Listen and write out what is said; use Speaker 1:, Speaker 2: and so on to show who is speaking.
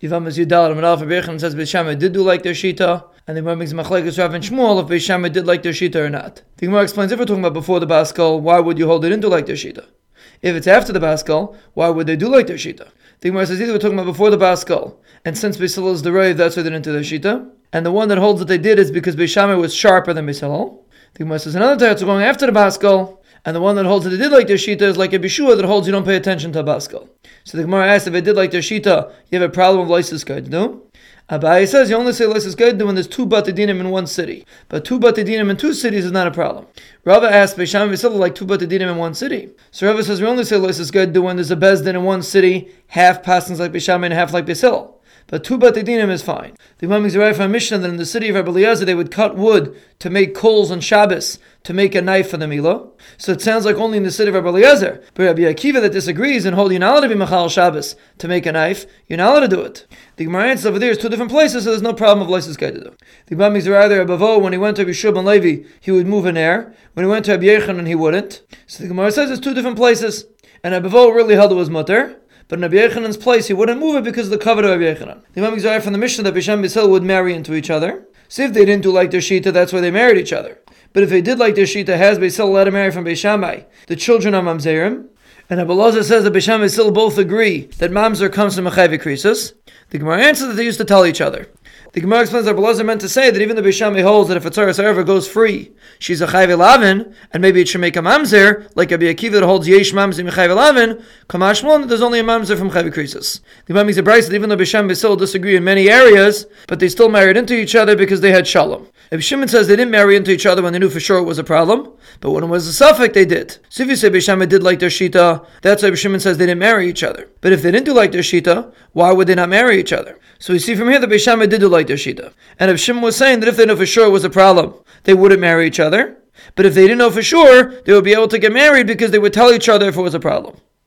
Speaker 1: Yivam is Yudal, and Alpha Birchan says Beis Shammai did do like their Shita, and the Gemara makes Machlekes Rav and Shmuel if Beis did like their Shita or not. The Gemara explains if we're talking about before the Bas Kol, why would you hold it into like their Shita? If it's after the Bas Kol, why would they do like their Shita? The Gemara says either we're talking about before the Bas Kol, and since Beis is the Rav, that's why they didn't do their Shita, and the one that holds that they did is because Beis was sharper than Beis Hillel. The Gemara says another teretz going after the Bas Kol, and the one that holds that they did like their shita is like a bishua that holds you don't pay attention to a bas kol. So the Gemara asks if they did like their shita, you have a problem of lo sisgodedu, no? Abaye says you only say lo sisgodedu when there's two batei dinim in one city, but two batei dinim in two cities is not a problem. Rava asks Beisham V'Sila like two batei dinim in one city. So Rava says we only say lo sisgodedu when there's a beis din in one city, half passings like Beisham and half like Beisil. But two batei dinim is fine. The Imam is from Mishnah that in the city of Rabbi Eliezer they would cut wood to make coals on Shabbos to make a knife for the Milo. So it sounds like only in the city of Rabbi Eliezer. But Rabbi Akiva that disagrees and hold you're not allowed to be Machal Shabbos to make a knife, you're not allowed to do it. The Gemara answers over there is two different places, so there's no problem of license guy to do. The Imam is rather Abavo, when he went to Rabbi and Levi, he would move an air. When he went to Rabbi Yochanan, he wouldn't. So the Gemara says it's two different places. And Abavo really held it was mutter. But in Rabbi Yochanan's place, he wouldn't move it because of the cover of Rabbi Yochanan. The Imam Gizar from the Mishnah that Bisham Bisil would marry into each other. So if they didn't do like their Shita, that's why they married each other. But if they did like their Shita, has Bisil let him marry from Beis Shammai, the children of Mamzerim. And Abelazar says that Bisham and Sil both agree that Mamzer comes from Mechavi Krisus. The Gemara answers that they used to tell each other. The Gemara explains that Belazar meant to say that even the Bishami holds that if a Tzaras ever goes free, she's a Chayve Lavin, and maybe it should make a Mamzer, like a Akiva that holds Yesh Mamzer Chayve Lavin, Kamash Mon, there's only a Mamzer from Chayve Krisis. The Gemara makes a that even though Bisham still disagree in many areas, but they still married into each other because they had Shalom. If Shimon says they didn't marry into each other when they knew for sure it was a problem, but when it was a suffix, they did. So if you say Bisham did like their Shita, that's why Shimon says they didn't marry each other. But if they didn't do like their Shita, why would they not marry each other? So we see from here that Bisham did do like And if Shimon was saying that if they knew for sure it was a problem, they wouldn't marry each other. But if they didn't know for sure, they would be able to get married because they would tell each other if it was a problem.